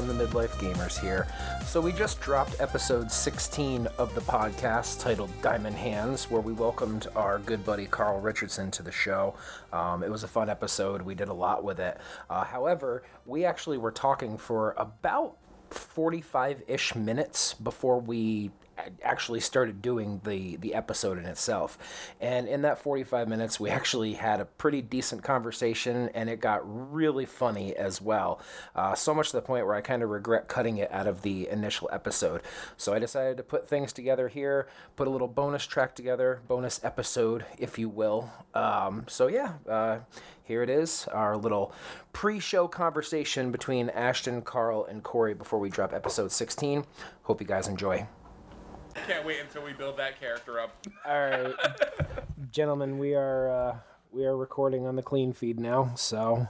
From the Midlife Gamers here. So, we just dropped episode 16 of the podcast titled Diamond Hands, where we welcomed our good buddy Carl Richardson to the show. Um, it was a fun episode, we did a lot with it. Uh, however, we actually were talking for about 45 ish minutes before we actually started doing the the episode in itself. And in that 45 minutes we actually had a pretty decent conversation and it got really funny as well. Uh, so much to the point where i kind of regret cutting it out of the initial episode. So i decided to put things together here put a little bonus track together bonus episode if you will. Um, so yeah uh, here it is our little pre-show conversation between ashton carl and corey before we drop episode 16 hope you guys enjoy Can't wait until we build that character up. All right, gentlemen, we are uh, we are recording on the clean feed now, so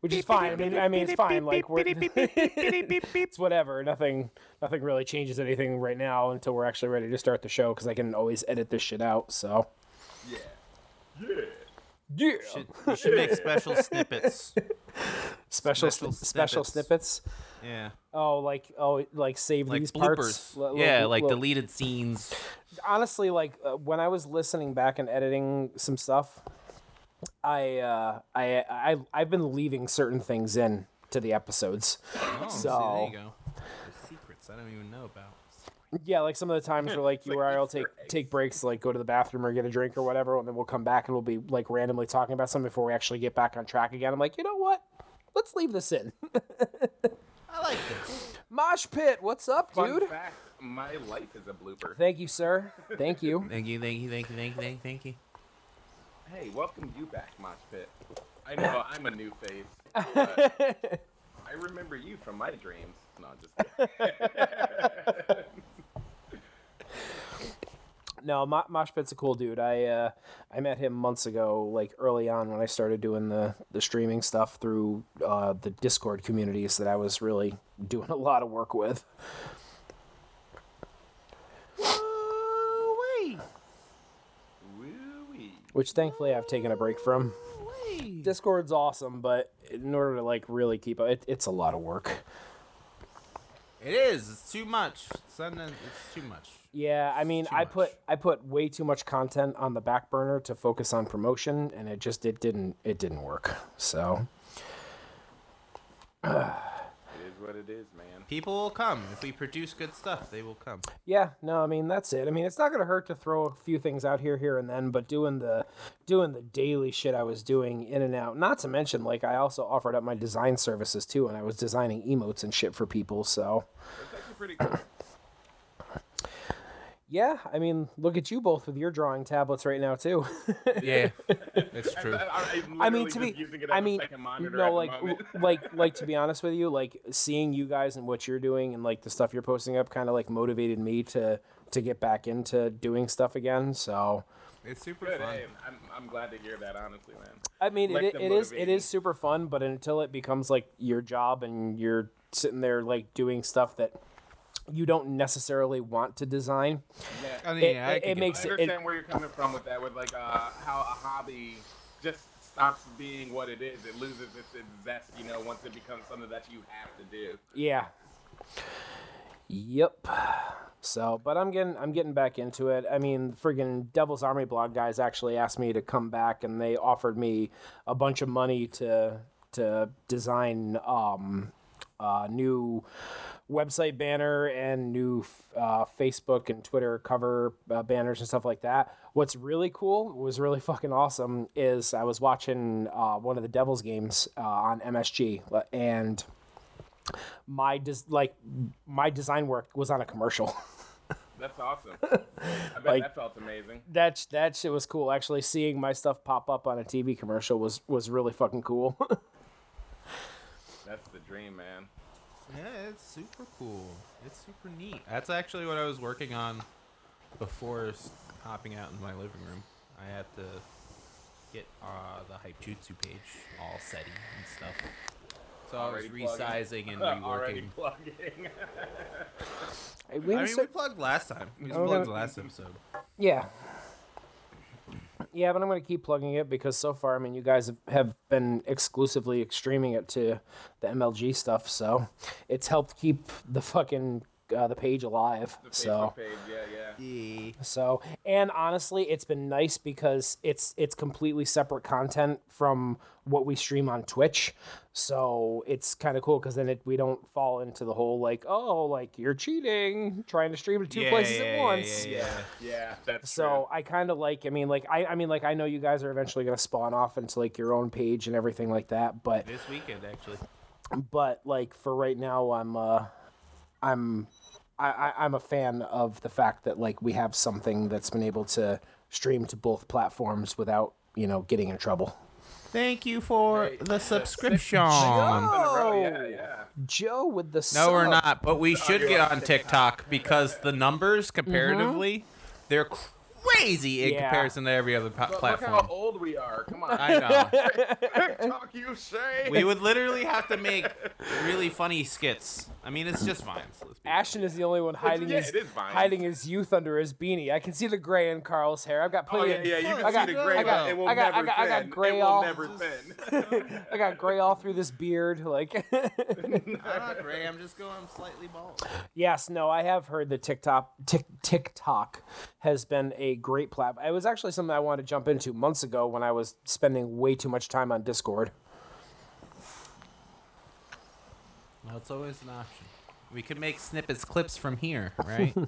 which is fine. I mean, I mean, it's fine. Like we're it's whatever. Nothing, nothing really changes anything right now until we're actually ready to start the show because I can always edit this shit out. So Yeah. Yeah. yeah, Should, we should make special snippets. special special special snippets. Yeah. Oh, like oh, like save Like these bloopers. parts. Li- yeah, li- like li- deleted scenes. honestly, like uh, when I was listening back and editing some stuff, I uh, I I I've been leaving certain things in to the episodes. Oh, see, So- there you go. There's secrets I don't even know about. Yeah, like some of the times where like you like or I'll take eggs. take breaks, like go to the bathroom or get a drink or whatever, and then we'll come back and we'll be like randomly talking about something before we actually get back on track again. I'm like, you know what? Let's leave this in. I like this. Mosh pit, what's up, Fun dude? fact: my life is a blooper. Thank you, sir. Thank you. Thank you, thank you, thank you, thank you, thank you, thank you. Hey, welcome you back, Mosh Pit. I know I'm a new face. But I remember you from my dreams. No, I'm just kidding. No, Mo- Mosh Pit's a cool dude. I uh, I met him months ago, like early on when I started doing the the streaming stuff through uh, the Discord communities that I was really doing a lot of work with. Woo-wee. Woo-wee. Which thankfully I've taken a break from. Woo-wee. Discord's awesome, but in order to like really keep up, it, it's a lot of work. It is. It's too much. Sometimes it's too much. Yeah, I mean, I put I put way too much content on the back burner to focus on promotion, and it just it didn't it didn't work. So It is what it is, man. People will come if we produce good stuff. They will come. yeah, no, I mean that's it. I mean, it's not gonna hurt to throw a few things out here, here and then, but doing the doing the daily shit I was doing in and out. Not to mention, like I also offered up my design services too, and I was designing emotes and shit for people. So It's actually pretty cool. Yeah, I mean, look at you both with your drawing tablets right now too. Yeah, it's true. I, I'm I mean, to be, just using it I mean, no, like, like, like to be honest with you, like seeing you guys and what you're doing and like the stuff you're posting up, kind of like motivated me to to get back into doing stuff again. So, It's super Good, fun. hey, I'm, I'm glad to hear that, honestly, man. I mean, Like it, the it is it motivating. is super fun, but until it becomes like your job and you're sitting there like doing stuff that you don't necessarily want to design, I mean, It- yeah, I it- makes I that. it- understand where you're coming from with that, with like uh, how a hobby just stops being what it is. It loses its, its zest, you know, once it becomes something that you have to do. Yeah. Yep. So, but I'm getting I'm getting back into it. I mean, friggin' Devil's Army blog guys actually asked me to come back, and they offered me a bunch of money to to design um, a new website banner and new uh, Facebook and Twitter cover uh, banners and stuff like that. What's really cool was really fucking awesome is I was watching uh, one of the Devils games uh, on MSG and my des- like my design work was on a commercial. That's awesome. I bet Like- that felt amazing. that that shit was cool. Actually, seeing my stuff pop up on a TV commercial was was really fucking cool. That's the dream, man. Yeah, it's super cool. It's super neat. That's actually what I was working on before s- hopping out in my living room. I had to get uh, the Hype Jutsu page all setty and stuff. So I was Already plugging. resizing and Already reworking. plugging. Hey, I were mean, so- we plugged last time. We Oh, plugged okay. last episode. yeah, Yeah, but I'm going to keep plugging it because so far, I mean, you guys have- been exclusively streaming it to the MLG stuff, so it's helped keep the fucking uh, the page alive. The so. Page, yeah, yeah. Yeah. So, and honestly, it's been nice because it's it's completely separate content from what we stream on Twitch. So it's kind of cool because then it, we don't fall into the whole like, oh, like you're cheating, trying to stream to two Yeah, places yeah, at yeah, once. yeah, yeah. Yeah, that's So I kind of like. I mean, like I. I mean, like I know you guys are eventually gonna spawn off into like your own page and everything like that. But This weekend, actually. but like for right now, I'm uh, I'm I, I I'm a fan of the fact that like we have something that's been able to stream to both platforms without you know getting in trouble. Thank you for Hey, the subscription. months in a row, Oh. Yeah, yeah. Joe with the No, we're not. But we should you're get on on TikTok because the numbers comparatively, they're crazy in Yeah. comparison to every other po- Look, look platform. how old we are. Come on. I know. TikTok, you say? we would literally have to make really funny skits. I mean, it's just Vines. Ashton is the only one hiding yeah, his it is Vines. hiding his youth under his beanie. I can see the gray in Carl's hair. I've got Oh plenty. yeah, of, yeah. You can I see got, the gray, I got, it will I got, never I got, I got thin. gray it will all. never thin. I got gray all through this beard. Like, I'm not gray. I'm just going slightly bald. yes, no, I have heard that TikTok, Tik TikTok, has been a great platform. It was actually something I wanted to jump into months ago when I was spending way too much time on Discord. Well, it's always an option. We could make snippets, clips from here, right?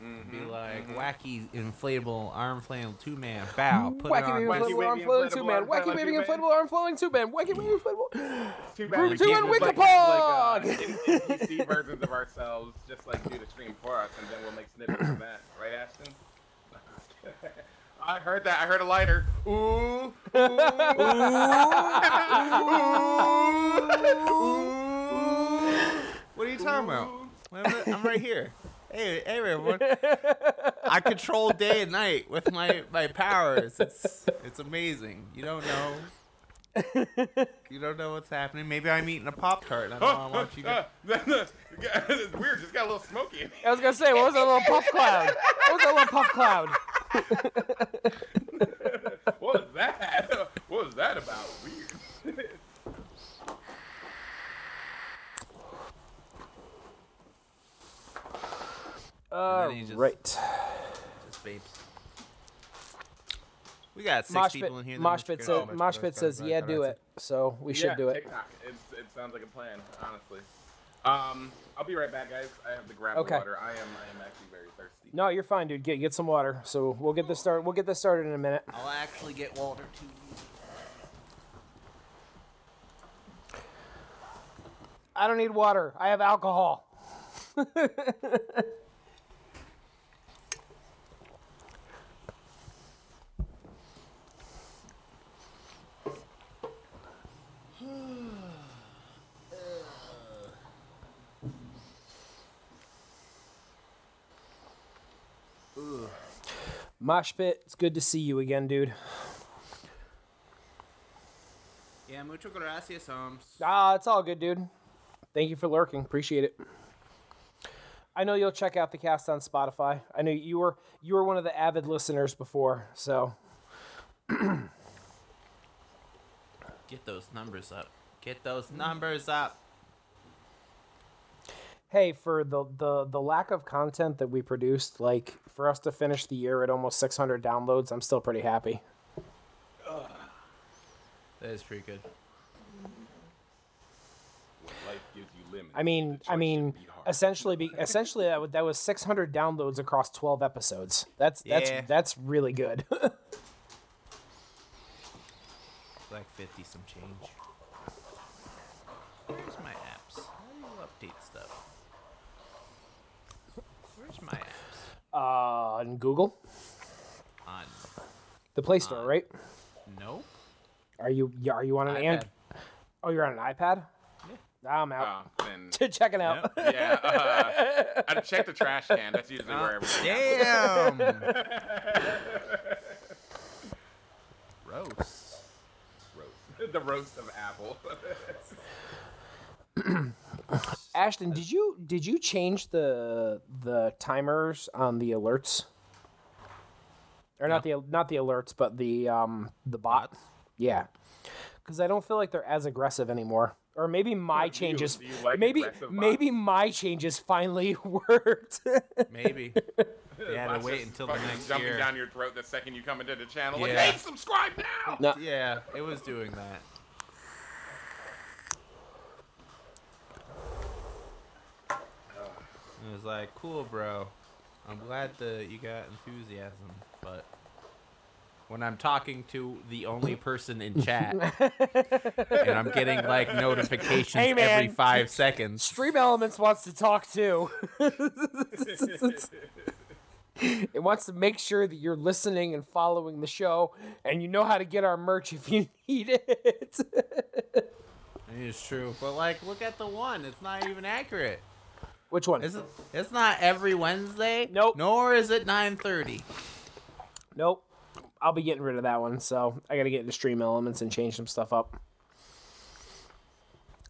Be mm-hmm. like mm-hmm. wacky inflatable arm flailing two man bow. Mm-hmm. Put it Wacky on. baby inflatable arm wavy flailing two man. Wacky flailing baby inflatable arm flailing two man. Wacky baby inflatable. Too Group we two can't and just, like, Pog! Like, uh, NPC versions of ourselves, just like do the stream for us, and then we'll make snippets of that, right, Ashton? I heard that. I heard a lighter. Ooh. Ooh. ooh, ooh. What are you talking about? I'm I'm right here. Hey, hey, everyone! I control day and night with my my powers. It's it's amazing. You don't know. You don't know what's happening. Maybe I'm eating a pop tart. I don't know. I want you to. it's weird. Just got a little smoky. in I was gonna say, what was that little puff cloud? What was that little puff cloud? here. What was that? What was that about? Weird. Uh, just- right. Just vapes. We got six Mosh people in here. Pit, Mosh Pit care says, so Mosh Pit says, yeah, do it. it. So we should yeah, do it. TikTok. It's, it sounds like a plan, honestly. Um, I'll be right back, guys. I have to grab Okay. the water. I am, I am actually very thirsty. No, you're fine, dude. Get get some water. So we'll get this start. We'll get this started in a minute. I'll actually get water too. I don't need water. I have alcohol. Mosh Pit, it's good to see you again, dude. Yeah, mucho gracias, Holmes. Ah, it's all good, dude. Thank you for lurking. Appreciate it. I know you'll check out the cast on Spotify. I know you were you were one of the avid listeners before, so Get those numbers up. Get those numbers up. Hey, for the the the lack of content that we produced, like for us to finish the year at almost 600 downloads, I'm still pretty happy. That is pretty good. When life gives you limits. I mean, I mean, be essentially, be, essentially that was, that was 600 downloads across 12 episodes. That's that's Yeah. that's really good. Like 50 some change. Where's my apps? How do you update stuff? Where's my apps? uh, on Google, On. the Play Store, right? No. Are you yeah, are you on an iPad. and? Oh, you're on an iPad. Yeah. I'm out. Uh, then, Checking out. Yep. yeah, uh, I check the trash can. That's usually where everything Damn! Gross. roast. the roast of apple. Ashton, did you did you change the the timers on the alerts? or not the not the alerts, but the um the bot. Bots? Yeah, because I don't feel like they're as aggressive anymore. Or maybe my do you- changes. do you like maybe aggressive bots? maybe my changes finally worked. Maybe. Yeah, Bots to wait until the fucking next jumping year. down your throat the second you come into the channel. Like, Yeah. hey, subscribe now. no, Yeah, it was doing that. It was like, cool, bro. I'm glad that you got enthusiasm, but when I'm talking to the only person in chat and I'm getting like notifications Hey, every five seconds, Stream Elements wants to talk too. it wants to make sure that you're listening and following the show, and you know how to get our merch if you need it. it's true. But like, look at the one; it's not even accurate. Which one? It's it's not every Wednesday. Nope. Nor is it 9:30. Nope. I'll be getting rid of that one, so I gotta get into Stream Elements and change some stuff up.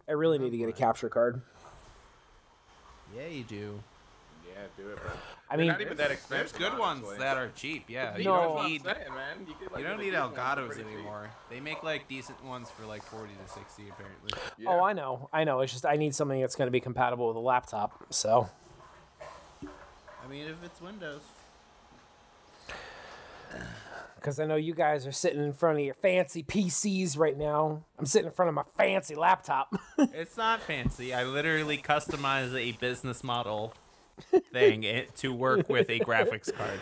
I really need to get a capture card. Yeah, you do. Yeah, do it, bro. I mean, not even that There's expensive. good ones honestly. that are cheap. Yeah, you No. Don't need saying, man. You, could, like, you don't need decent ones for Elgatos pretty cheap. anymore. They make like decent ones for like 40 to 60 apparently. Yeah. oh, I know, I know. It's just I need something that's gonna be compatible with a laptop. So I mean, if it's Windows. because I know you guys are sitting in front of your fancy PCs right now. I'm sitting in front of my fancy laptop. It's not fancy. I literally customized a business model thing to work with a graphics card.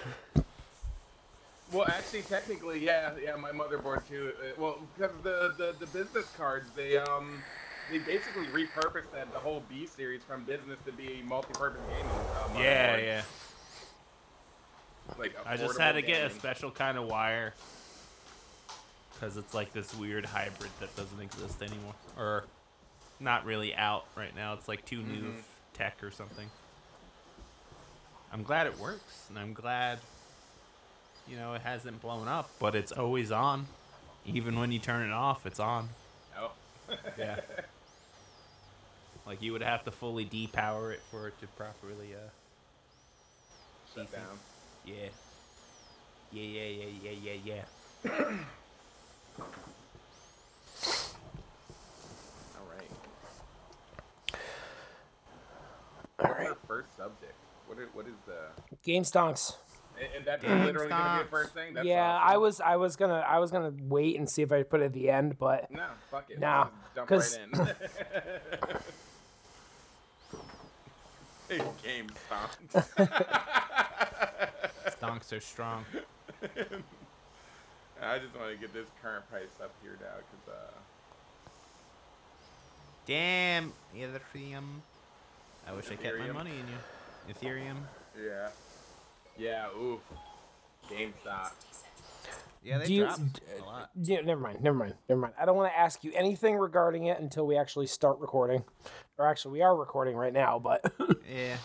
Well, actually, technically, yeah, yeah, my motherboard too. Uh, well, because the, the the business cards, they um, they basically repurposed that the whole B series from business to be multi-purpose gaming. Uh, Yeah, yeah. Like I just had to affordable get a special kind of wire because it's like this weird hybrid that doesn't exist anymore, or not really out right now. It's like too new Mhm. tech or something. I'm glad it works, and I'm glad you know it hasn't blown up, but it's always on. Even when you turn it off, it's on. Oh. Yeah. like you would have to fully depower it for it to properly uh Shut down. yeah. Yeah, yeah, yeah, yeah, yeah, yeah. All right. All What's right, our first subject? What is, what is the? game stonks. And, and that's Game literally gonna be the first thing. That's yeah, awesome. I was I was gonna I was gonna wait and see if I put it at the end, but No, fuck it. Nah, Just jump 'cause- right in. Game stonks. Stonks are strong. I just want to get this current price up here now, cause uh, Damn, Ethereum. I wish I kept my money in you. Ethereum. yeah, yeah, oof, GameStop. Yeah, they Do you- dropped d- a lot. yeah, never mind, never mind, never mind. I don't want to ask you anything regarding it until we actually start recording, or actually we are recording right now, but Yeah.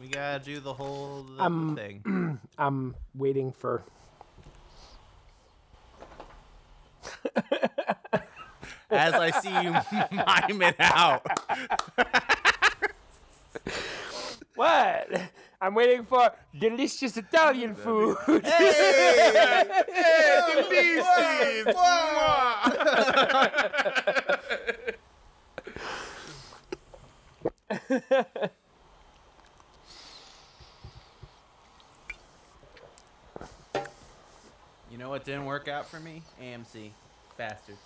We gotta do the whole the, the Um, thing. I'm waiting for. As I see you mime it out. What? I'm waiting for delicious Italian food. You know what didn't work out for me? AMC. Bastards.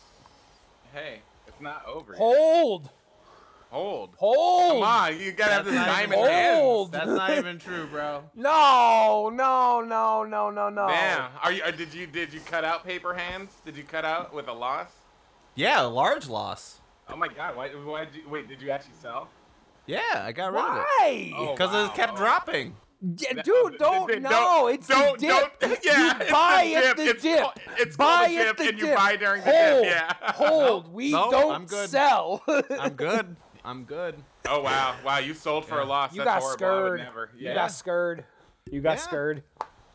Hey, it's not over. Yet. Hold, Hold. hold. Come on, you gotta have this That's not diamond even- hands. Hold. That's not even true, bro. No, no, no, no, no, no. Damn. Are you? uh, Did you? Did you cut out paper hands? Did you cut out with a loss? Yeah, a large loss. Oh my God! Why? Why did you? Wait, did you actually sell? Yeah, I got rid of it. Why? Oh, Because wow. it kept dropping. Yeah, dude, don't. don't- no, it's don't, the dip. Don't, yeah, you it's buy the at the it's dip. Called, it's buy called the at dip, the and you buy during the hold, dip. Yeah. hold. We Nope, don't I'm good. sell. I'm good. I'm good. Oh wow, wow! You sold for a loss. you That's got horrible. I would scared. never. You got scared. You got Yeah. scared.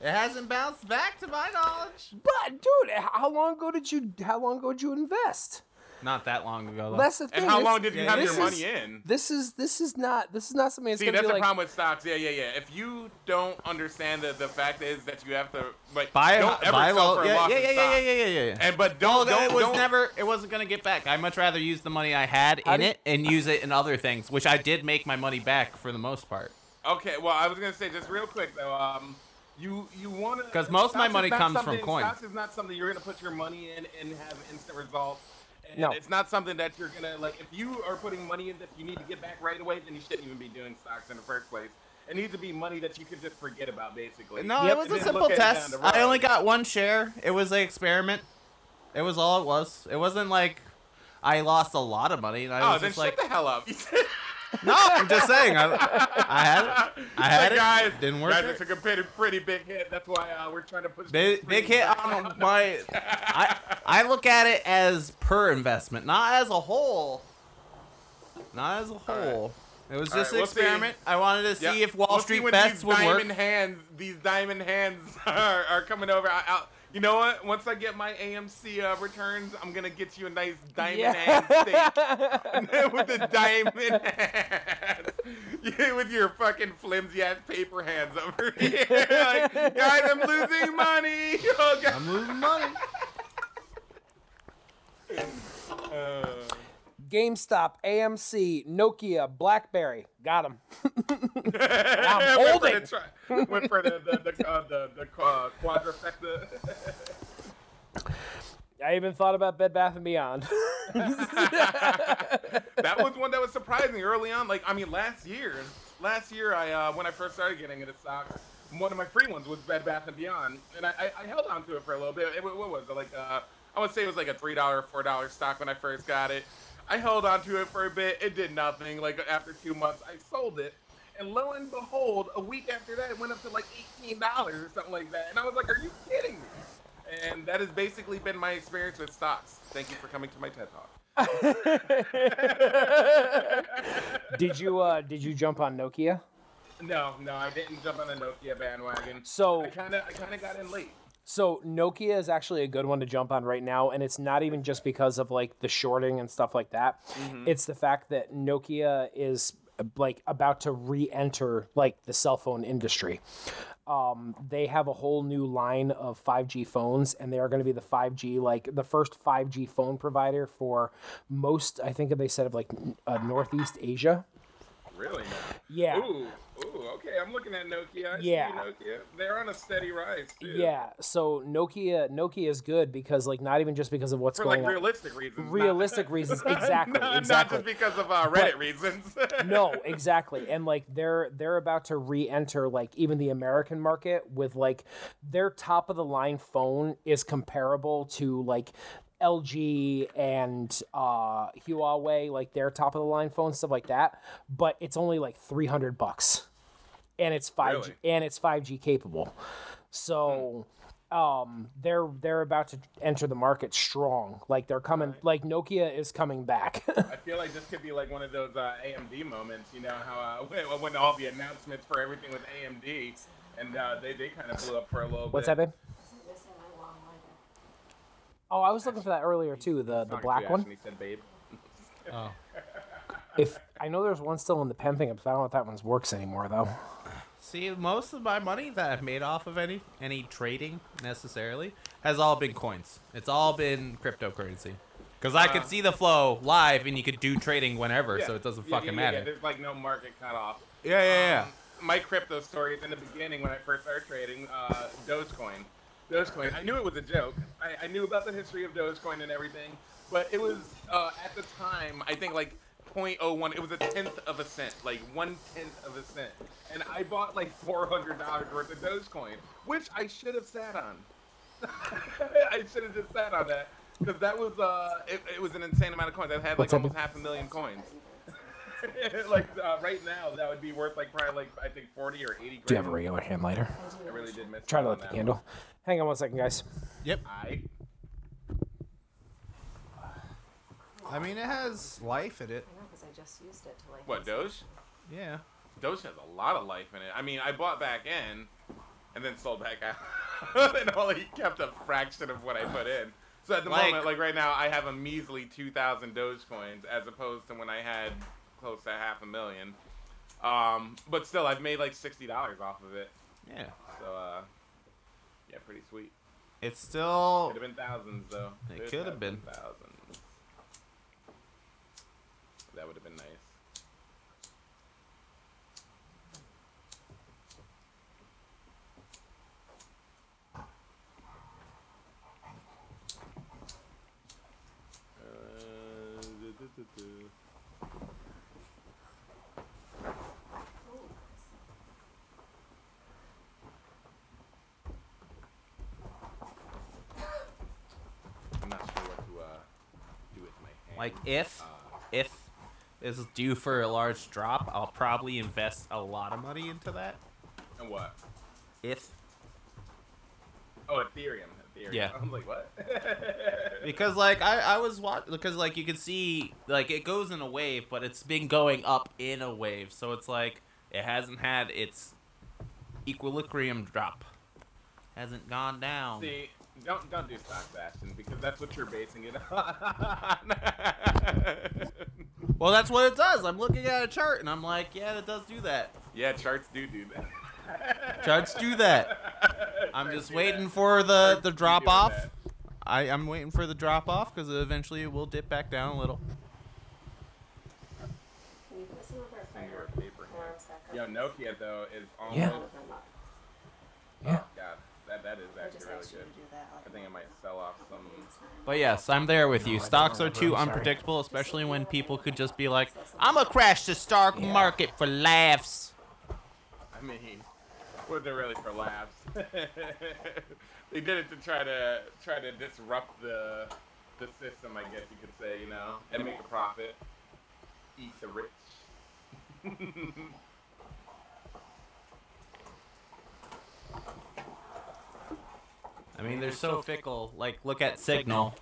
It hasn't bounced back to my knowledge. But dude, how long ago did you? How long ago did you invest? Not that long ago. Though. That's the thing. And how this- long did you yeah, have your this money in? This is this is not this is not something that's See, gonna that's be the like. problem with stocks. Yeah, yeah, yeah. If you don't understand that the fact is that you have to like buy don't ever buy sell low. for a loss yeah, in yeah, yeah, yeah, yeah, yeah, yeah. And but No, don't don't it was don't, never. It wasn't gonna get back. I'd much rather use the money I had in do- it and use it in other things, which I did make my money back for the most part. Okay, well, I was gonna say just real quick though. Um, you you want to because most of my money comes from coins. Stocks is not something you're gonna put your money in and have instant results. And No. it's not something that you're gonna like. If you are putting money in that you need to get back right away, then you shouldn't even be doing stocks in the first place. It needs to be money that you can just forget about, basically. No, Yep. it was a simple look at it down test. I only got one share. It was an experiment. It was all it was. It wasn't like I lost a lot of money. And I Oh, was then just shut like, the hell up. no, I'm just saying. I, I had it. I had it. Guys, Didn't work. Guys, it's a pretty, pretty big hit. That's why uh, we're trying to push. Big, big hit on my. I I look at it as per investment, not as a whole. Not as a whole. It was All just right, an we'll see. experiment. I wanted to see Yeah, if Wall we'll see Street bets would work. diamond hands, these diamond hands are, are coming over. I, I'll, you know what? Once I get my AMC uh, returns, I'm gonna get you a nice diamond Yeah. hand steak with the diamond hands. Yeah, with your fucking flimsy ass paper hands over here. like, guys, I'm losing money. Oh, God. I'm losing money. Uh, GameStop, AMC, Nokia, BlackBerry, got them. went for holding. the tri- Went for the the the, uh, the, the uh, quadrifecta. I even thought about Bed Bath and Beyond. that was one that was surprising early on. Like, I mean, last year, last year, I uh, when I first started getting into stocks, one of my free ones was Bed Bath and Beyond, and I, I, I held on to it for a little bit. It, what was it like? Uh, I would say it was like a three dollar, four dollar stock when I first got it. I held on to it for a bit. It did nothing. Like after two months, I sold it. And lo and behold, a week after that, it went up to like eighteen dollars or something like that. And I was like, "Are you kidding me?" And that has basically been my experience with stocks. Thank you for coming to my TED Talk. did you uh did you jump on Nokia? No, no, I didn't jump on the Nokia bandwagon. So I kind of, I kind of got in late. So Nokia is actually a good one to jump on right now, and it's not even just because of like the shorting and stuff like that. It's the fact that Nokia is like about to re-enter like the cell phone industry. Um, they have a whole new line of 5G phones, and they are going to be the 5G like the first 5G phone provider for most. I think they said of like uh, Northeast Asia. Really? Yeah. Ooh, ooh. Okay, I'm looking at Nokia. I Yeah. See Nokia. They're on a steady rise too. Yeah, so Nokia Nokia is good because like not even just because of what's For going like on. realistic reasons. not- realistic reasons exactly not, exactly Not just because of uh, Reddit reasons. no exactly and like they're they're about to re-enter like even the american market with like their top of the line phone is comparable to like LG and uh, Huawei, like their top of the line phones, stuff like that. But it's only like three hundred bucks, and it's five Really? and it's five G capable. So um, they're they're about to enter the market strong. Like they're coming. Like Nokia is coming back. I feel like this could be like one of those uh, AMD moments. You know how uh, when, all the announcements for everything with AMD, and uh, they they kind of blew up for a little What's bit. that, babe? Oh, I was looking for that earlier too. The the black one. He said, "Babe." Oh. If I know there's one still in the pen thing, but I don't know if that one's works anymore though. See, most of my money that I've made off of any any trading necessarily has all been coins. It's all been cryptocurrency. Because I could Uh, see the flow live, and you could do trading whenever, so it doesn't Yeah, fucking yeah, yeah, matter. There's like no market cutoff. Yeah, yeah, Um, my crypto story is in the beginning when I first started trading uh, Dogecoin. Dogecoin. I knew it was a joke. I, I knew about the history of Dogecoin and everything, but it was uh, at the time I think like 0.01. It was a tenth of a cent, like one tenth of a cent, and I bought like four hundred dollars worth of Dogecoin, which I should have sat on. I should have just sat on that because that was uh, it, it was an insane amount of coins. I had like What's up? almost half a million coins. like uh, right now, that would be worth like probably like I think forty or eighty. Grand. Do you have a regular hand lighter? I really did miss. Try to light the candle. Hang on one second, guys. Yep. I, I mean, it has life in it. I know, because I just used it to like. what Doge? Yeah. Doge has a lot of life in it. I mean, I bought back in, and then sold back out, and only kept a fraction of what I put in. So at the Like- moment, like right now, I have a measly 2,000 Dogecoins as opposed to when I had close to half a million. Um, but still, I've made like $60 off of it. Yeah. So, uh, yeah, pretty sweet. It's still. Could have been thousands, though. It Could could have have been. thousands. That would have been nice. Uh, du- du- du- du. I'm not sure what to uh, do with my hand. Like, if. If this is due for a large drop, I'll probably invest a lot of money into that. and what? If. Oh, Ethereum. Ethereum. Yeah. I'm like, what? Because, like, I, I was watching. Because, like, you can see, like, it goes in a wave, but it's been going up in a wave. So it's like, it hasn't had its equilibrium drop. Hasn't gone down. See, don't don't do stock fashion because that's what you're basing it on. Well, that's what it does. I'm looking at a chart and I'm like, yeah, it does do that. yeah, charts do do that. Charts do that. I'm Charts just waiting that. for the Charts the drop off. that. I I'm waiting for the drop off because eventually it will dip back down a little. Can you put some of our Finger fire of paper here. alarms? Yo, Nokia though is almost. Yeah. All of. Yeah. God, that that is actually really good. To do that. like, I think might sell off some. But yes, I'm there with you. Stocks are too unpredictable, especially when people could just be like, "I'm gonna crash the stock Yeah. market for laughs." I mean, was it really for laughs? they did it to try to try to disrupt the the system, I guess you could say, you know, and make a profit. Eat the rich. I mean, they're so fickle. Like, look at Signal,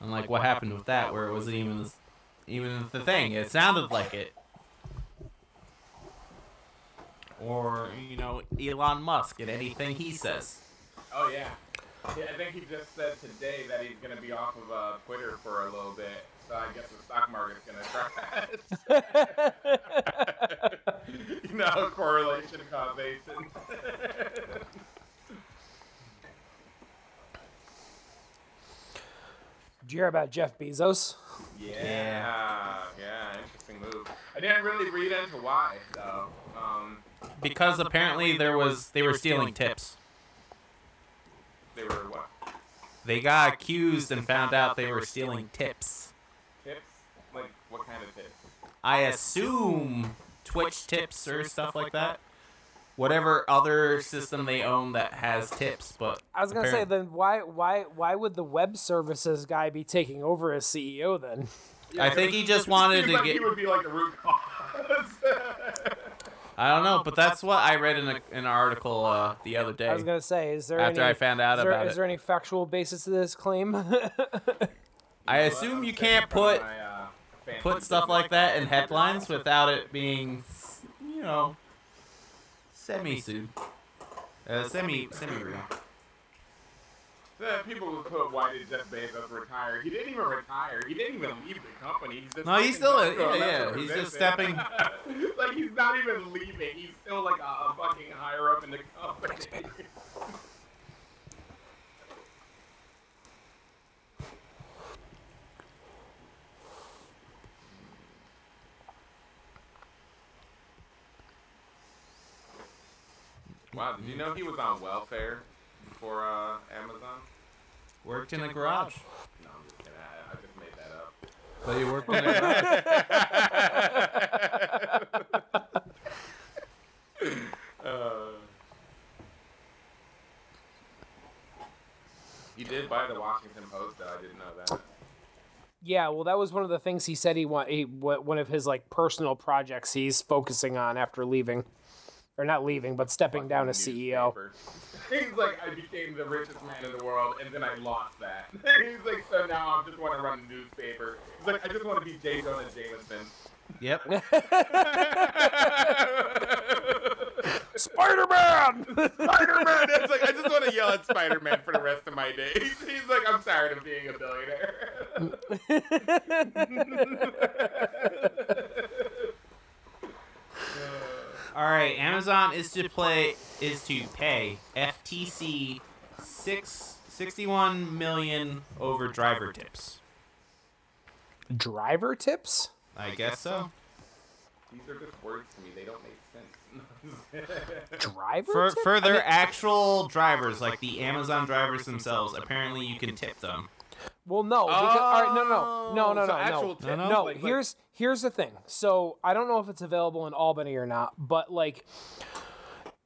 and like what happened with that, where it wasn't even the, even the thing. It sounded like it. Or you know, Elon Musk and anything he says. Oh yeah. Yeah, I think he just said today that he's gonna be off of uh, Twitter for a little bit. So I guess the stock market's gonna crash. you know, correlation causation. Did you hear about Jeff Bezos? yeah, yeah, interesting move. I didn't really read into why though. Um, Because apparently there was they were stealing tips. they were what They got accused and found out they were stealing tips. tips? Like what kind of tips? I assume Twitch tips or stuff like that. Whatever other system they own that has tips, but I was gonna say then why why why would the web services guy be taking over as CEO then? I think he just wanted to like get- He would be like a root cause. I don't know. But that's what I read in a, an article uh, the other day I was gonna say, is there after any, I found out is there, about is it. there any factual basis to this claim? I assume you can't put uh, put stuff like that in headlines without it being, you know, semi soon, uh, semi semi real. The people who put why did Jeff Bezos retire? He didn't even retire. He didn't even leave the company. He's just No, he's still- done yeah, yeah, he's just stepping- like he's not even leaving. He's still like a, a fucking higher up in the company. Wow, did you know he was on welfare before uh, Amazon? Worked in a garage. No, I'm just kidding. I, I just made that up. But he worked in a garage. uh, you did buy the Washington Post, though. I didn't know that. yeah, well, that was one of the things he said he want. He, wha- one of his like personal projects he's focusing on after leaving, or not leaving, but stepping down as CEO. He's like, I became the richest man in the world, and then I lost that. He's like, so now I just want to run a newspaper. He's like, I just want to be J. Jonah Jameson. Yep. Spider Man. Spider Man. It's like I just want to yell at Spider Man for the rest of my days. He's like, I'm tired of being a billionaire. All right, Amazon is to play is to pay FTC six sixty one million over driver tips. Driver tips? I guess so. These are just words to me. They don't make sense. Driver For tip? for I their mean- actual drivers, like the Amazon drivers themselves, apparently you can tip them. Well, no, because all right, no, no, no, no, Oh, so no, actual no. No, no. No, like- like- here's here's the thing. So I don't know if it's available in Albany or not, but like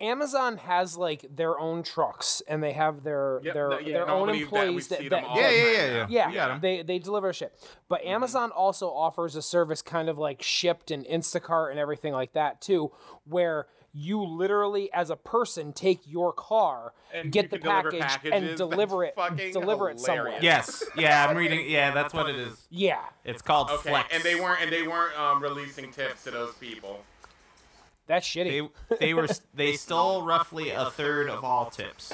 Amazon has like their own trucks and they have their Yep, their that- yeah, their no, own we- that- employees that, them that, all that- the time now. yeah, We got 'em. they they deliver shit. But Mm-hmm. Amazon also offers a service kind of like Shipt and Instacart and everything like that too, where you literally as a person take your car, And get the package packages? and deliver it That's fucking deliver it somewhere. Yes, yeah, I'm reading. Yeah, that's what it is. Yeah. It's called Okay, Flex. and they weren't and they weren't um, releasing tips to those people. That's shitty. They they were they stole roughly a third of all tips.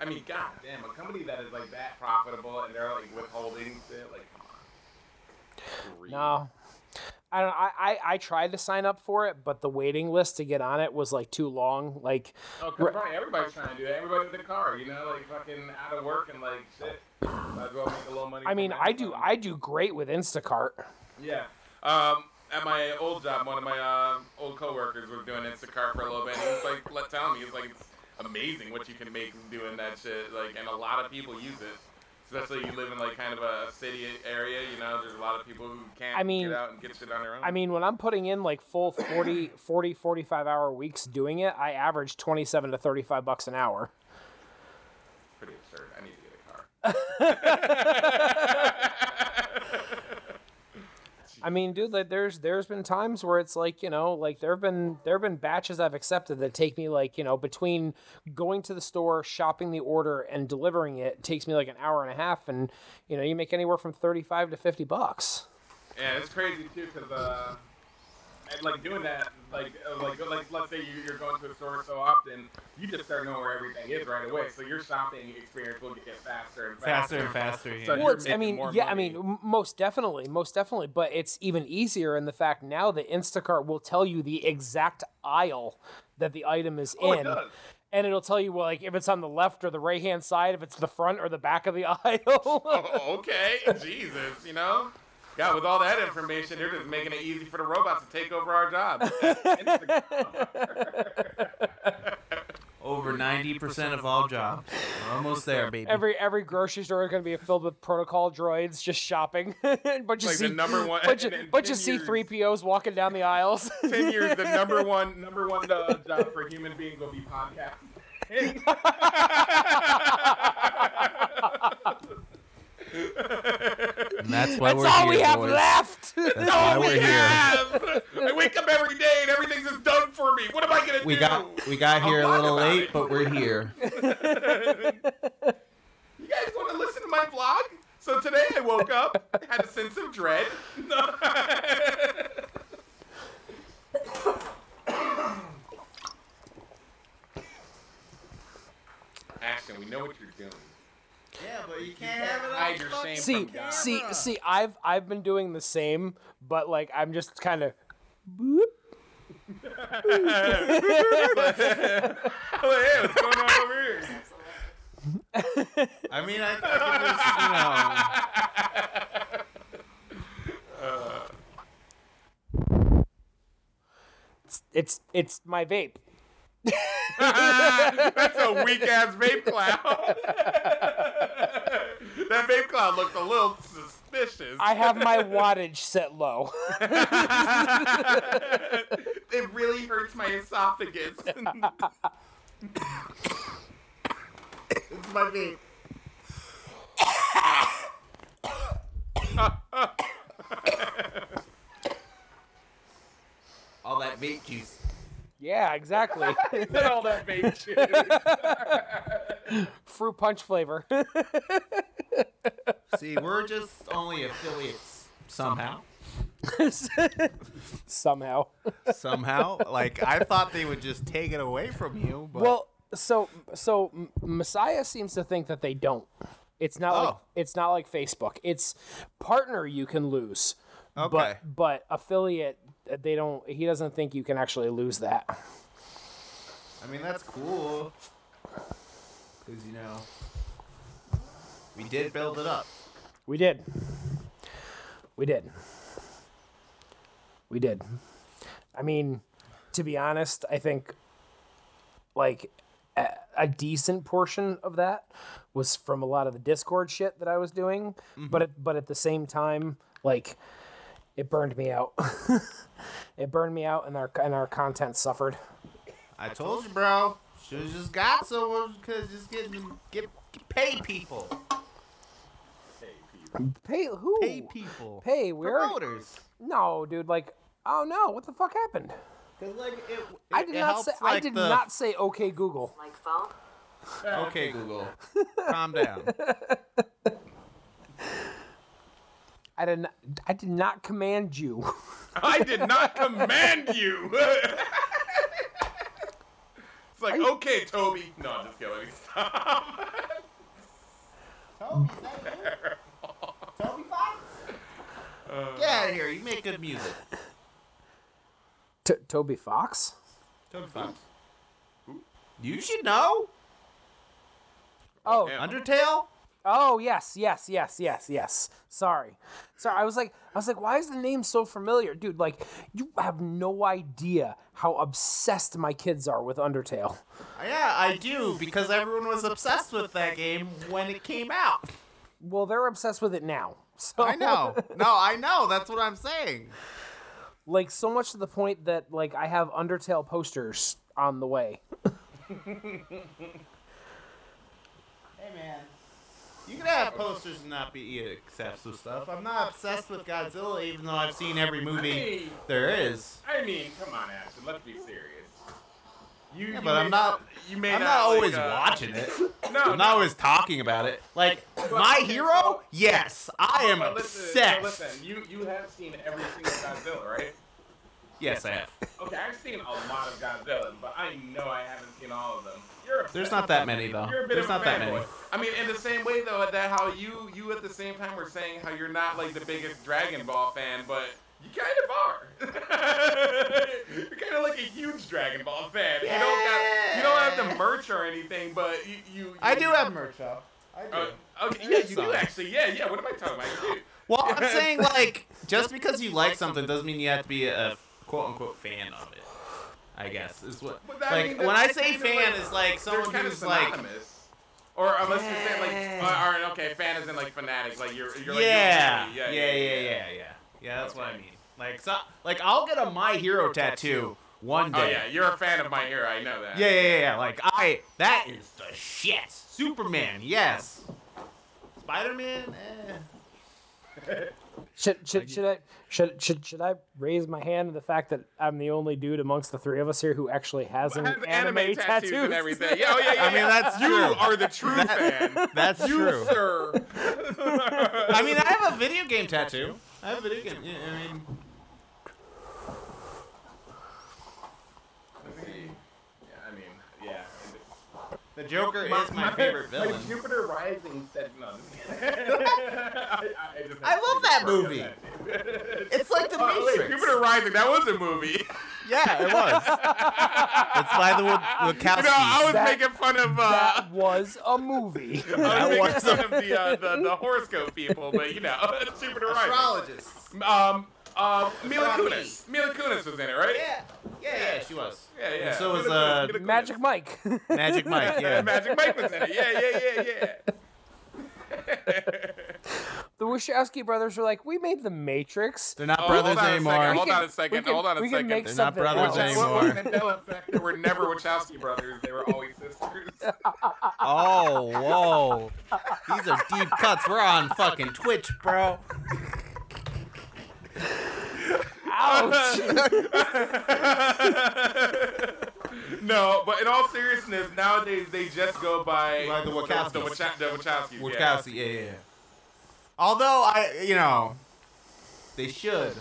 I mean, god damn, a company that is like that profitable and they're like withholding shit, like come on. Greed. No. I don't I, I I tried to sign up for it, but the waiting list to get on it was like too long. Like Oh, come on, everybody's trying to do that. Everybody with a car, you know, like fucking out of work and like shit. Might as well make a little money. I mean. I do I do great with Instacart. Yeah. Um, at my old job, one of my uh, old coworkers was doing Instacart for a little bit. And he was like, let telling me, was like, it's amazing what you can make doing that shit. Like, and a lot of people use it. Especially you live in like kind of a city area, you know. There's a lot of people who can't I mean- get out and get shit on their own. I mean, when I'm putting in like full 40 40 45 hour weeks doing it, I average 27 to 35 bucks an hour. pretty absurd. I need to get a car. I mean, dude, like there's there's been times where it's like, you know, like there've been there've been batches I've accepted that take me like, you know, between going to the store, shopping the order and delivering it takes me like an hour and a half and you know, you make anywhere from 35 to 50 bucks. Yeah, it's crazy too, cause uh, and like doing that, like uh, like like let's say you- you're going to a store so often, you just start knowing where everything is right away. So your shopping experience will get faster and faster, Faster and faster. So Yeah. you're Well, it's, I mean, more yeah, I mean, most definitely, most definitely. But it's even easier in the fact now that Instacart will tell you the exact aisle that the item is Oh, it in. does. And it'll tell you, well, like, if it's on the left or the right hand side, if it's the front or the back of the aisle. Oh, okay, Jesus, you know. God, with all that information, they're just making it easy for the robots to take over our jobs. Over ninety percent of all jobs. We're almost there, baby. every every grocery store is going to be filled with protocol droids just shopping. bunch of Like the C, number one- bunch of, in- in bunch of 10 years. C3POs walking down the aisles. Ten years, the number one number one uh, job for human beings will be podcasting. And that's why That's we're all here, we have boys. left. That's why all we have. I wake up every day and everything's just done for me. What am I gonna We do? got we got I'll here a little late, it. but we're here. You guys want to listen to my vlog? So today I woke up, had a sense of dread. Ashton, we know what you're doing. Yeah, but you can't have it hide your shame see, from God. see, see. I've I've been doing the same, but like I'm just kind of. Oh, hey, what's going on over here? I mean, I, I can just, It's it's my vape. That's a weak ass vape cloud. that vape cloud looked a little suspicious. I have my wattage set low. it really hurts my esophagus. It's my vape. All that vape juice. Yeah, exactly. Said all that vape shit. Fruit punch flavor. See, we're just only affiliates somehow. Somehow. somehow. like I thought they would just take it away from you, but Well, so so Messiah seems to think that they don't. It's not like Oh. it's not like Facebook. It's partner you can lose. okay. But but affiliate they don't he doesn't think you can actually lose that. I mean that's cool. Cuz you know we did build it up. We did. We did. We did. I mean, to be honest, I think like a, a decent portion of that was from a lot of the Discord shit that I was doing, mm-hmm. but it, but at the same time, like it burned me out. it burned me out, and our and our content suffered. I told you, bro. Should have just got someone cuz just get get, get pay people. Pay who? Pay people. Pay where? promoters. No, dude. Like, oh no, what the fuck happened? Cuz like it, I did it not helps, say. I did the- not say okay Google. Like phone? Okay, Google. Calm down. I did not, I did not command you. I did not command you. it's like, okay, Toby. No, I'm just kidding. Stop. Toby, is that you? Toby Fox? Uh, Get out of here. You make good music. T- Toby Fox? Toby Fox. You should know. Oh, Yeah. Undertale? Oh yes, yes, yes, yes, yes. Sorry, sorry. I was like, I was like, why is the name so familiar, dude? Like, you have no idea how obsessed my kids are with Undertale. Yeah, I do, because everyone was obsessed with that game when it came out. Well, they're obsessed with it now. So I know. No, I know. That's what I'm saying. like so much to the point that like I have Undertale posters on the way. Hey, man. You can have posters and not be obsessed with stuff. I'm not obsessed with Godzilla, even though I've seen every movie Hey, there is. I mean, come on, Ashton. Let's be serious. You, Yeah, you but I'm not- You may I'm not, not like, always uh, watching it. No, I'm no. not always talking about it. Like, my okay, hero? so- Yes, I am But listen, obsessed. so listen, you you have seen every single Godzilla, right? Yes, I have. Okay, I've seen a lot of Godzilla, but I know I haven't seen all of them. You're a There's not that many, though. You're a bit There's not that many. I mean, in the same way though, that how you you at the same time were saying how you're not like the biggest Dragon Ball fan, but you kind of are. you're kind of like a huge Dragon Ball fan. You don't got you don't have the merch or anything, but you you. I do have merch, though. I do. Uh, okay, yeah, you do actually. Yeah, yeah. What am I talking about? You do. Well, I'm saying like just because you like something doesn't mean you have to be a quote unquote fan of it. I guess is what. That- Like mean, when I say kinda fan, like- is like they're someone kinda who's like, synonymous. Or unless you say like, uh, or okay, fan is in like fanatic, like you're, you're like, yeah, you're yeah, yeah, yeah, yeah, yeah. That's what I mean. Like so, like I'll get a My Hero tattoo one Oh day. Oh yeah, you're a fan of my hero. I know that. Yeah, yeah, yeah, yeah. Like I, that is the shit. Superman, yes. Spider Man, eh. Should should should I should should should I raise my hand to the fact that I'm the only dude amongst the three of us here who actually has an anime, anime, tattoos, and everything. Yeah, oh yeah, yeah. I mean, that's you true. are the true fan. That's You, true. sir. I mean, I have a video game tattoo. I have a video game. Yeah, I mean, Let's see. Yeah, I mean, yeah. The Joker is my favorite Like villain. Jupiter Rising said no. I, I, I love that movie. It's like the Oh, wait, Jupiter Rising, that was a movie. Yeah, it was. it's by the Wa- Wachowskis. You know, I was That- making fun of. Uh, That was a movie. I That was making was fun of the, uh, the the horoscope people, but you know, Jupiter Rising. astrologists. Um, uh, Mila Kunis. Mila Kunis was in it, right? Yeah, yeah, yeah. She was. Yeah, yeah. And so was uh, Mila Kunis. Magic Mike. Magic Mike. Yeah. Magic Mike was in it. Yeah, yeah, yeah, yeah. the Wachowski brothers were like, we made the Matrix. They're not Oh, brothers hold on a anymore. second. Hold on a second. we can- hold on a we can second. make They're not something brothers else. anymore. What was Mandela effect? There were never Wachowski brothers. They were always sisters. Oh, whoa. These are deep cuts. We're on fucking Twitch, bro. Ouch! no, but in all seriousness, nowadays they just go by like the Wachowskis. The, Wacha- the Wachowskis. Wachowski, yeah, yeah, yeah. Although I, you know, they should.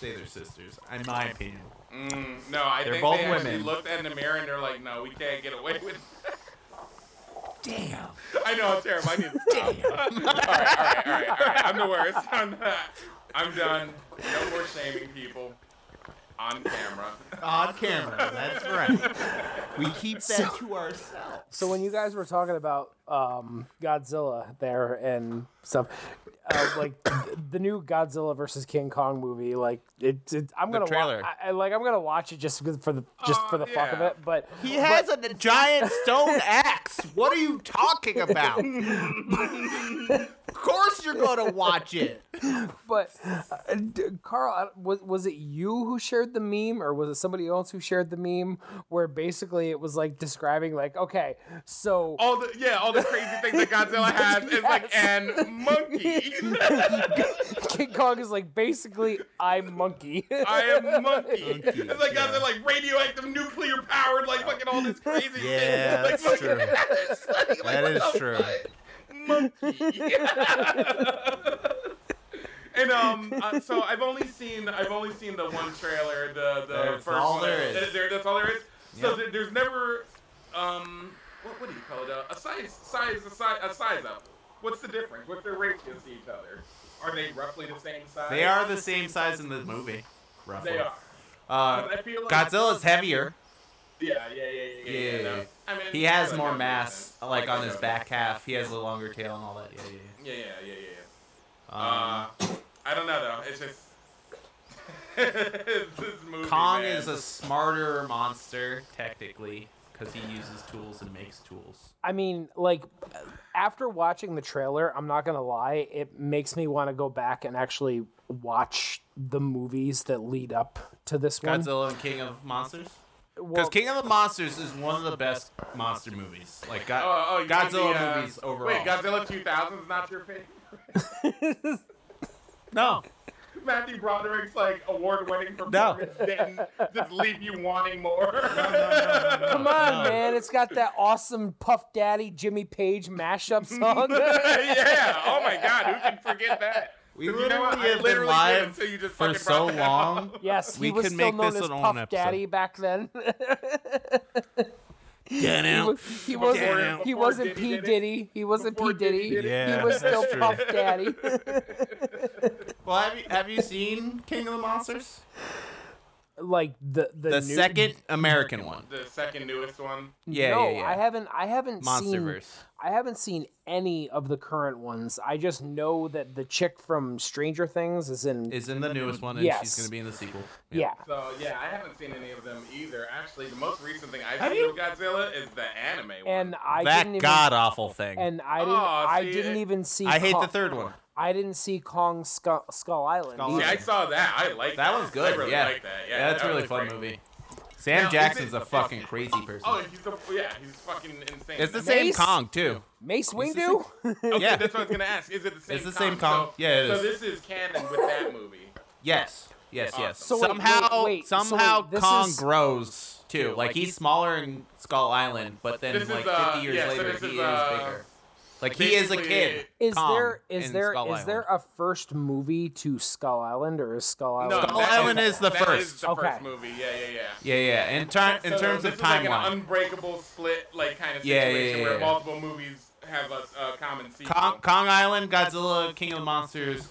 say they're sisters, in my opinion. Mm, no, I They're think both they actually women. looked in the mirror and they're like, no, we can't get away with. Damn. I know it's terrible. I need to stop. all right, all right, all right, all right. I'm the worst. I'm, not, I'm done. No more shaming people on camera. On camera, that's right. We keep that to ourselves. So when you guys were talking about um, Godzilla there and stuff, uh, like the new Godzilla versus King Kong movie, like it, it I'm gonna trailer. Wa- I, I, like I'm gonna watch it just for the just Oh, for the fuck of it. But He has a giant stone axe. What are you talking about? of course you're gonna watch it. but uh, Carl, was was it you who shared the meme, or was it somebody else who shared the meme where basically it was like describing like okay, so All the yeah, all the crazy things that Godzilla has is like and monkey. King Kong is like basically I'm monkey. I am monkey. Monkey, It's like yeah. Godzilla like radioactive, nuclear powered, like fucking all this crazy Yeah, shit. Like, that's true. it's like, like, That what is true. monkey. and um, uh, so I've only seen I've only seen the one trailer, the the That's first all one. there is. There- that's all there is. So Yep. there, there's never um, what, what do you call it? Uh, a size size a size a size up. What's the difference? What's their ratios to each other? Are they roughly the same size? They are the same size in the movie, roughly. They are. Uh, I feel like Godzilla's heavier. Yeah, yeah, yeah, yeah, yeah. Yeah, yeah, no. I mean, He has more mass, sense. like on his back half. He has a longer tail and all that. Yeah, yeah. Yeah, yeah, yeah, yeah, yeah. yeah. Uh, I don't know though. It's just this movie. Um, Kong man. is a smarter monster, technically, because he uses tools and makes tools. I mean, like after watching the trailer, I'm not gonna lie, it makes me want to go back and actually watch the movies that lead up to this one. Godzilla and King of Monsters. Because Well, King of the Monsters is one of the best monster movies. Like Go- Oh, oh, Godzilla the, uh, movies overall. Wait, Godzilla 2000 is not your favorite? no, Matthew Broderick's like award-winning performance didn't just leave you wanting more. come on, man! It's got that awesome Puff Daddy Jimmy Page mashup song. yeah. Oh my God, who can forget that? we 'Cause you know what? literally I have been literally did live until you just for fucking so brought that long. up. yes, he We was could still make known this as an own Puff episode. Daddy back then. Get he, out. was, he wasn't. Damn. He wasn't Diddy P did it? Diddy. He wasn't Before P Diddy Diddy. Yeah, he was still true. Puff Daddy. Well, have you have you seen King of the Monsters? like the the, The new- second American one. The second newest one. Yeah, no, yeah, yeah. I haven't. I haven't seen. Monsterverse. I haven't seen any of the current ones. I just know that the chick from Stranger Things is in. Is in the newest one, and Yes. she's gonna be in the sequel. yeah. So yeah, I haven't seen any of them either. Actually, the most recent thing I've Have seen you? of Godzilla is the anime one. And I that even. god awful thing. And I didn't. Oh, I didn't it- even see. I hate Kong, the third one. I didn't see Kong Skull, Skull Island. Skull either. See, I saw that. I like that. That one's good. I really yeah. like that. Yeah, that's a that really fun great. movie. Sam Now, Jackson's it- a fucking crazy person. Oh, he's the yeah, he's fucking insane. it's the That's- same Mace? Kong too. Mace It's the Windu. Okay, Yeah. that's what I was gonna ask. Is it the same? It's the Kong? same Kong. So, Yeah, it so this is canon with that movie. Yes. Yes, yes. So somehow, wait, wait. So somehow wait, Kong is- grows too. Like he's smaller in Skull Island, but then This is, like 50 uh, years yeah, later, this he is, is uh, bigger. Like he is a kid. Is Kong there is there Skull is there a first movie to Skull Island or is Skull Island? No, Skull that Island is the that first. is the Okay. first movie. Yeah, yeah, yeah. Yeah, yeah. In, ter- in So terms this of is like an timeline, unbreakable split, like kind of Yeah, yeah, situation yeah, where yeah. multiple movies have a, a common sequel. Kong, Kong Island, Godzilla, King of the Monsters,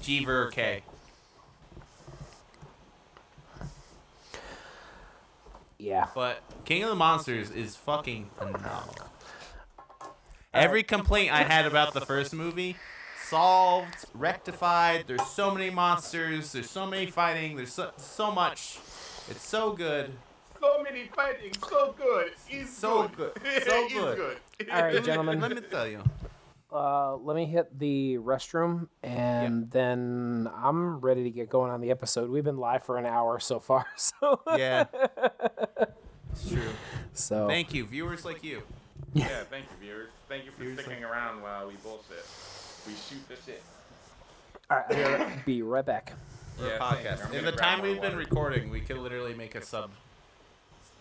Jeever, K. Yeah. But King of the Monsters is fucking phenomenal. Every complaint I had about the first movie solved, rectified. There's so many monsters. There's so many fighting. There's so, so much. It's so good. So many fighting, so good. He's So good. good. So good. good. All right, gentlemen. Let me tell you. Uh, let me hit the restroom and then I'm ready to get going on the episode. We've been live for an hour so far, so Yeah. It's true. so Thank you, viewers like you. Yeah, thank you, viewers. Thank you for sticking around while we bullshit. We shoot the shit. all right, I'm gonna be right back. For Yeah, a podcast. In the time we've been water. recording, we could literally make a sub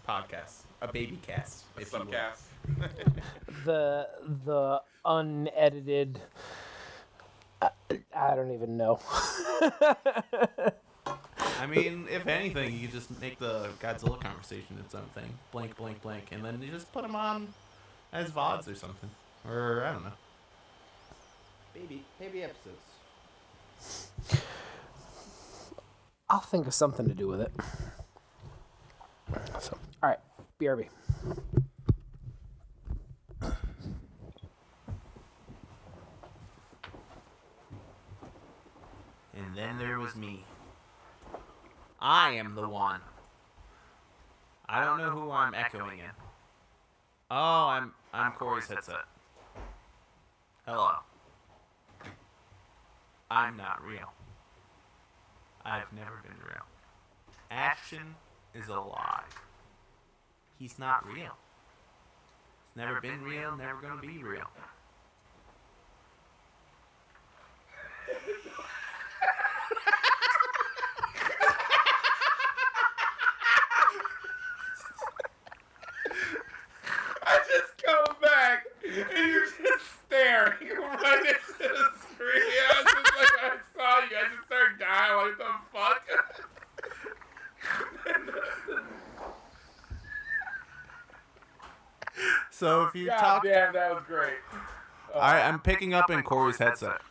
podcast, a baby cast, A if you subcast. The the unedited. I, I don't even know. I mean, if anything, you could just make the Godzilla conversation its own thing. Blank, blank, blank, and then you just put them on as vods or something, or I don't know. Baby, maybe episodes. I'll think of something to do with it. So, all right, BRB. And then there was me. I am the one. I don't know who I'm echoing in. Oh, I'm I'm Corey's headset. Hello. I'm not real. I've never been real. Action is a lie. He's not real. He's never been real, never gonna be real. I just come back and you're just staring you're right into the screen. I was just like, I saw you. I just started dying. Like, the fuck? So if you God talk damn, that was great. Oh, I, I'm picking up in Corey's headset.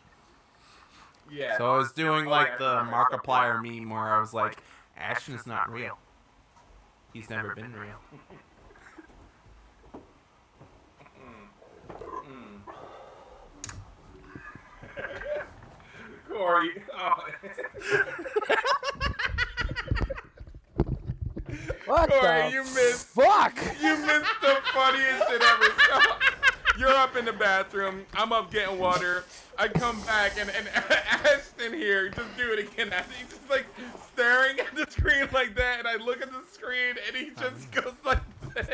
yeah. So I was doing Oh, like the Markiplier meme where I was like, Ashton is not real. He's never been real. Corey. Oh. What Corey, the you missed. fuck? You missed the funniest shit ever. So, you're up in the bathroom. I'm up getting water. I come back and, and Ashton here, just do it again. He's just like staring at the screen like that, and I look at the screen and he just goes like this.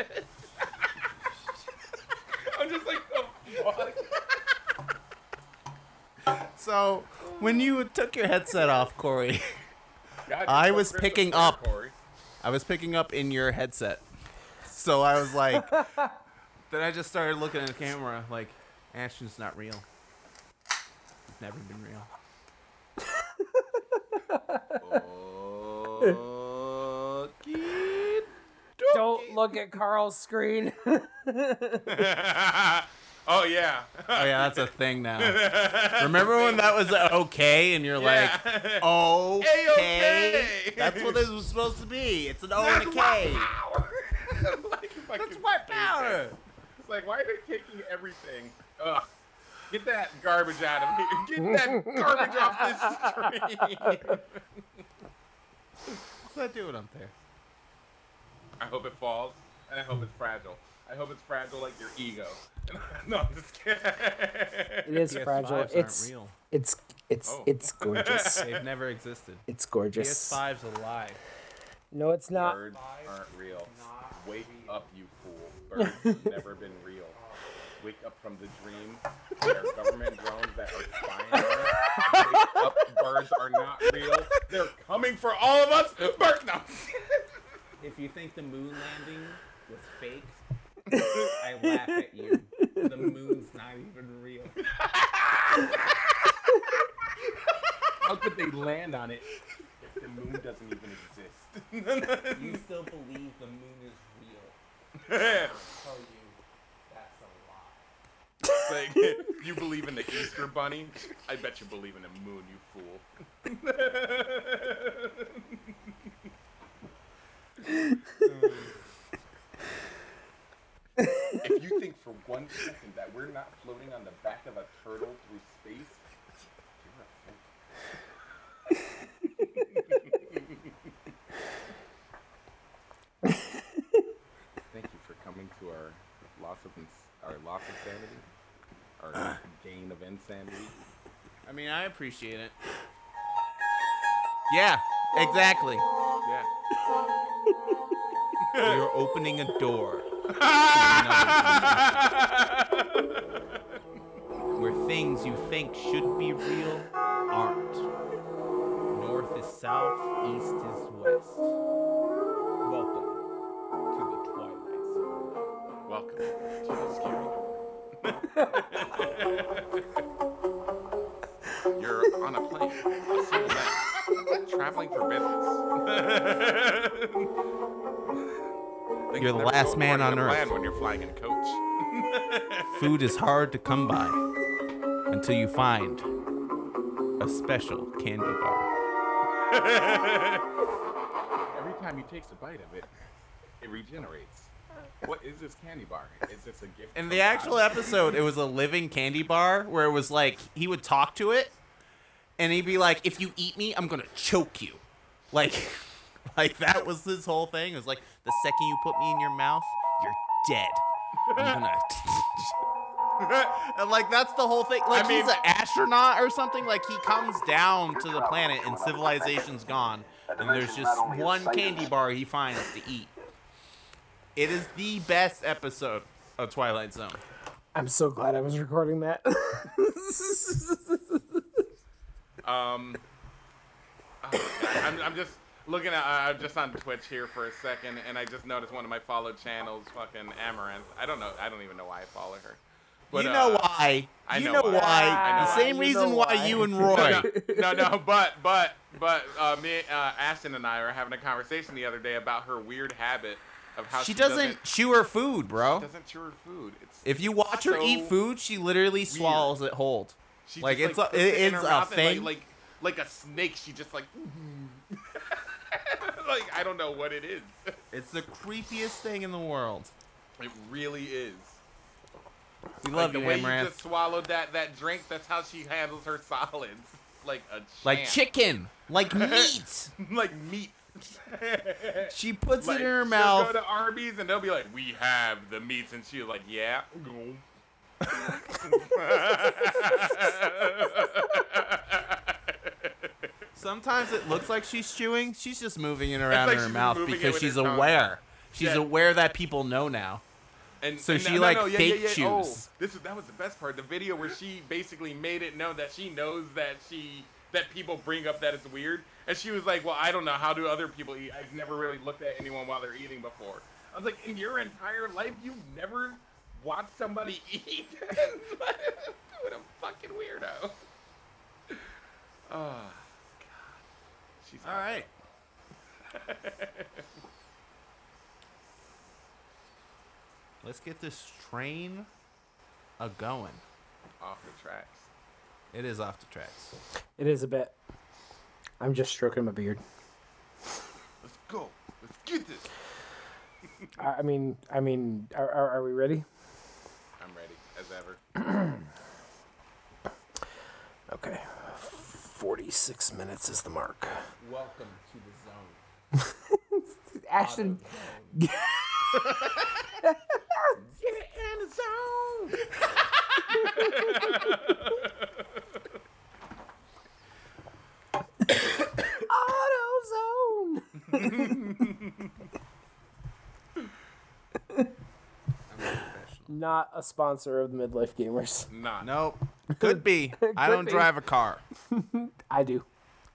I'm just like, the fuck? So when you took your headset off, Corey, God, I was picking clear, up. Corey. I was picking up in your headset. So I was like, then I just started looking at the camera like, Ashton's not real. He's never been real. Don't look at Carl's screen. oh yeah. Oh yeah, that's a thing now. Remember when that was okay and you're like, Yeah. okay, that's what it was supposed to be. It's an O and a K. like, fucking That's white power. It's like, why are they taking everything? Ugh. Get that garbage out of here. Get that garbage off this screen. What's that doing up there? I hope it falls, and I hope it's fragile. I hope it's fragile like your ego. no, I'm just kidding. It is PS5s fragile. aren't It's real. it's it's Oh. it's gorgeous. They've never existed. It's gorgeous. PS5's a lie. No, it's not. Birds aren't real. Wake up, you fool. Birds have never been real. Wake up from the dream. There are government drones that are spying on us. Wake up, birds are not real. They're coming for all of us. Birds, no. If you think the moon landing was fake, I laugh at you. The moon's not even real. How could they land on it if the moon doesn't even exist? You still believe the moon is real. It's tell you, that's a lie. like, you believe in the Easter bunny? I bet you believe in the moon, you fool. Oh, if you think for one second that we're not floating on the back of a turtle through space, you're a fool. Thank you for coming to our loss of ins- our loss of sanity, our gain of insanity. I mean, I appreciate it. Yeah, exactly. Yeah. You're opening a door. Where things you think should be real aren't. North is south, east is west. Welcome to the Twilight Zone. Welcome to the scary. You're on a plane, a single man, traveling for business. You're the last man on Earth. when you're flying in coach. Food is hard to come by until you find a special candy bar. Every time you take a bite of it, it regenerates. What is this candy bar? Is this a gift? In the God? actual episode, it was a living candy bar where it was like he would talk to it, and he'd be like, "If you eat me, I'm gonna choke you." Like, like that was his whole thing. It was like the second you put me in your mouth, you're dead. I'm gonna. and like that's the whole thing. Like I mean- he's an astronaut or something. Like he comes down to the planet and civilization's gone, and there's just one candy bar he finds to eat. It is the best episode of Twilight Zone. I'm so glad I was recording that. Um, oh, I'm, I'm just looking at. Uh, I'm just on Twitch here for a second, and I just noticed one of my followed channels, fucking Amouranth. I don't know. I don't even know why I follow her. But, you know uh, why? I you know know, why. why. I know the why. same You reason know why. why. you and Roy. no, no, but but but uh, me, uh, Ashton and I were having a conversation the other day about her weird habit of how she she, doesn't chew her food, bro. doesn't chew her food. It's If you watch her eat food, she literally swallows it whole. She like, just, it's a- it it's a mouth thing. Like, like like a snake. She just like. like I don't know what it is. It's the creepiest thing in the world. It really is. We Like love the you, way you just swallowed that that drink. That's how she handles her solids. Like a Like chicken, like meat. like meat. She puts Like, it in her mouth. Go to Arby's and they'll be like, "We have the meats," and she's like, "Yeah." Sometimes it looks like she's chewing. She's just moving it around like in her mouth because she's aware. She's Yeah. aware that people know now. And So and she, no, no, like, no, yeah, fake yeah, yeah. Oh, chews. this is that was the best part. The video where she basically made it known that she knows that she that people bring up that it's weird, and she was like, "Well, I don't know. How do other people eat? I've never really looked at anyone while they're eating before." I was like, "In your entire life, you've never watched somebody eat? what a fucking weirdo!" Oh, God. She's All right. Let's get this train a going. off the tracks. It is off the tracks. it is a bit. I'm just stroking my beard. Let's go. Let's get this. I I mean, I mean, are, are, are we ready? I'm ready as ever. Okay. 46 minutes is the mark. Welcome to the zone. Ashton, AutoZone. Not a sponsor of the Midlife Gamers. Nah. Nope. Could be. I don't be. drive a car. I do.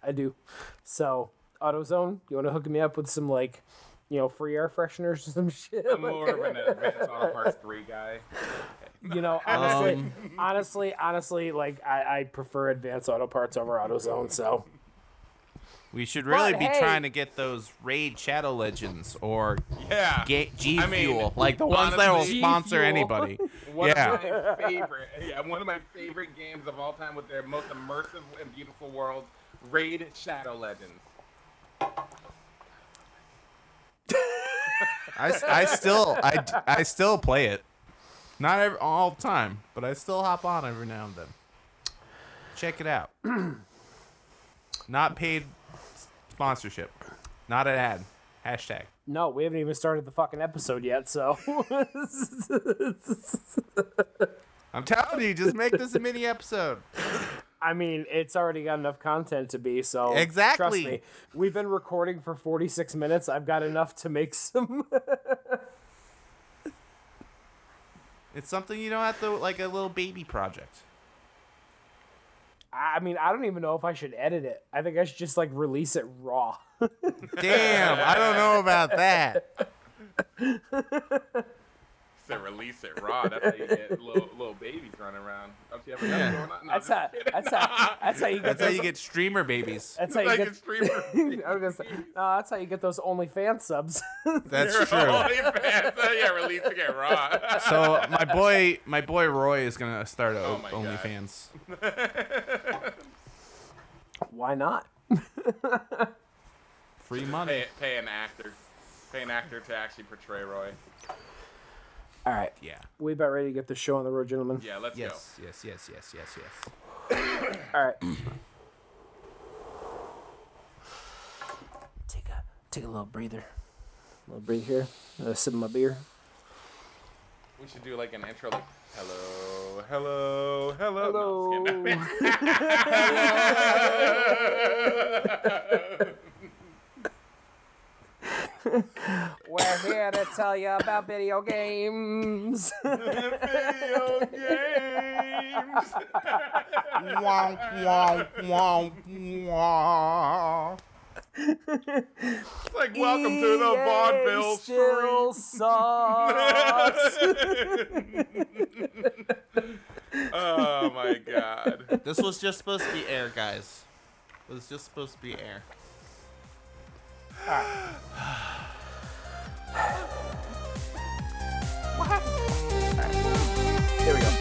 I do. So, AutoZone, you want to hook me up with some, like, you know, free air fresheners or some shit? I'm more of an advanced auto parts three guy. You know, honestly, honestly, honestly, like, I, I prefer Advanced Auto Parts over AutoZone, so. We should really But be hey- trying to get those Raid Shadow Legends or Yeah. Ga- G I mean, Fuel, like the ones that will sponsor G-Fuel. anybody. One yeah. of my favorite, yeah, one of my favorite games of all time with their most immersive and beautiful world, Raid Shadow Legends. I, I still I, d- I still play it. Not every, all the time, but I still hop on every now and then. Check it out. Not paid sponsorship. Not an ad. Hashtag. No, we haven't even started the fucking episode yet, so. I'm telling you, just make this a mini episode. I mean, it's already got enough content to be, so. Exactly. Trust me. We've been recording for 46 minutes. I've got enough to make some. It's something you don't have to like a little baby project. I mean, I don't even know if I should edit it. I think I should just, like, release it raw. Damn, I don't know about that. so release it raw. That's how you get little, little babies running around. Don't you ever know Yeah. what's going on? No, That's how. kidding. That's how. That's how you get. That's how those, you get streamer babies. That's how you like get. streamer. I was say, no, that's how you get those OnlyFans subs. That's You're true. OnlyFans. Uh, yeah, releasing it raw. So my boy, my boy Roy is gonna start a Oh. OnlyFans. Why not? Free money. pay, pay an actor. Pay an actor to actually portray Roy. All right, Yeah. we about ready to get the show on the road, gentlemen. Yeah, let's go. Yes. Yes. Yes. Yes. Yes. Yes. All right. take a take a little breather. A little breathe here. Uh, sip my beer. We should do like an intro like hello, hello, hello. No, just kidding. We're here to tell you about video games. Video games. wow, wow, wow, wow it's like welcome EA to the vaudeville still sucks. oh my god! This was just supposed to be air, guys. It was just supposed to be air. All right. Here we go.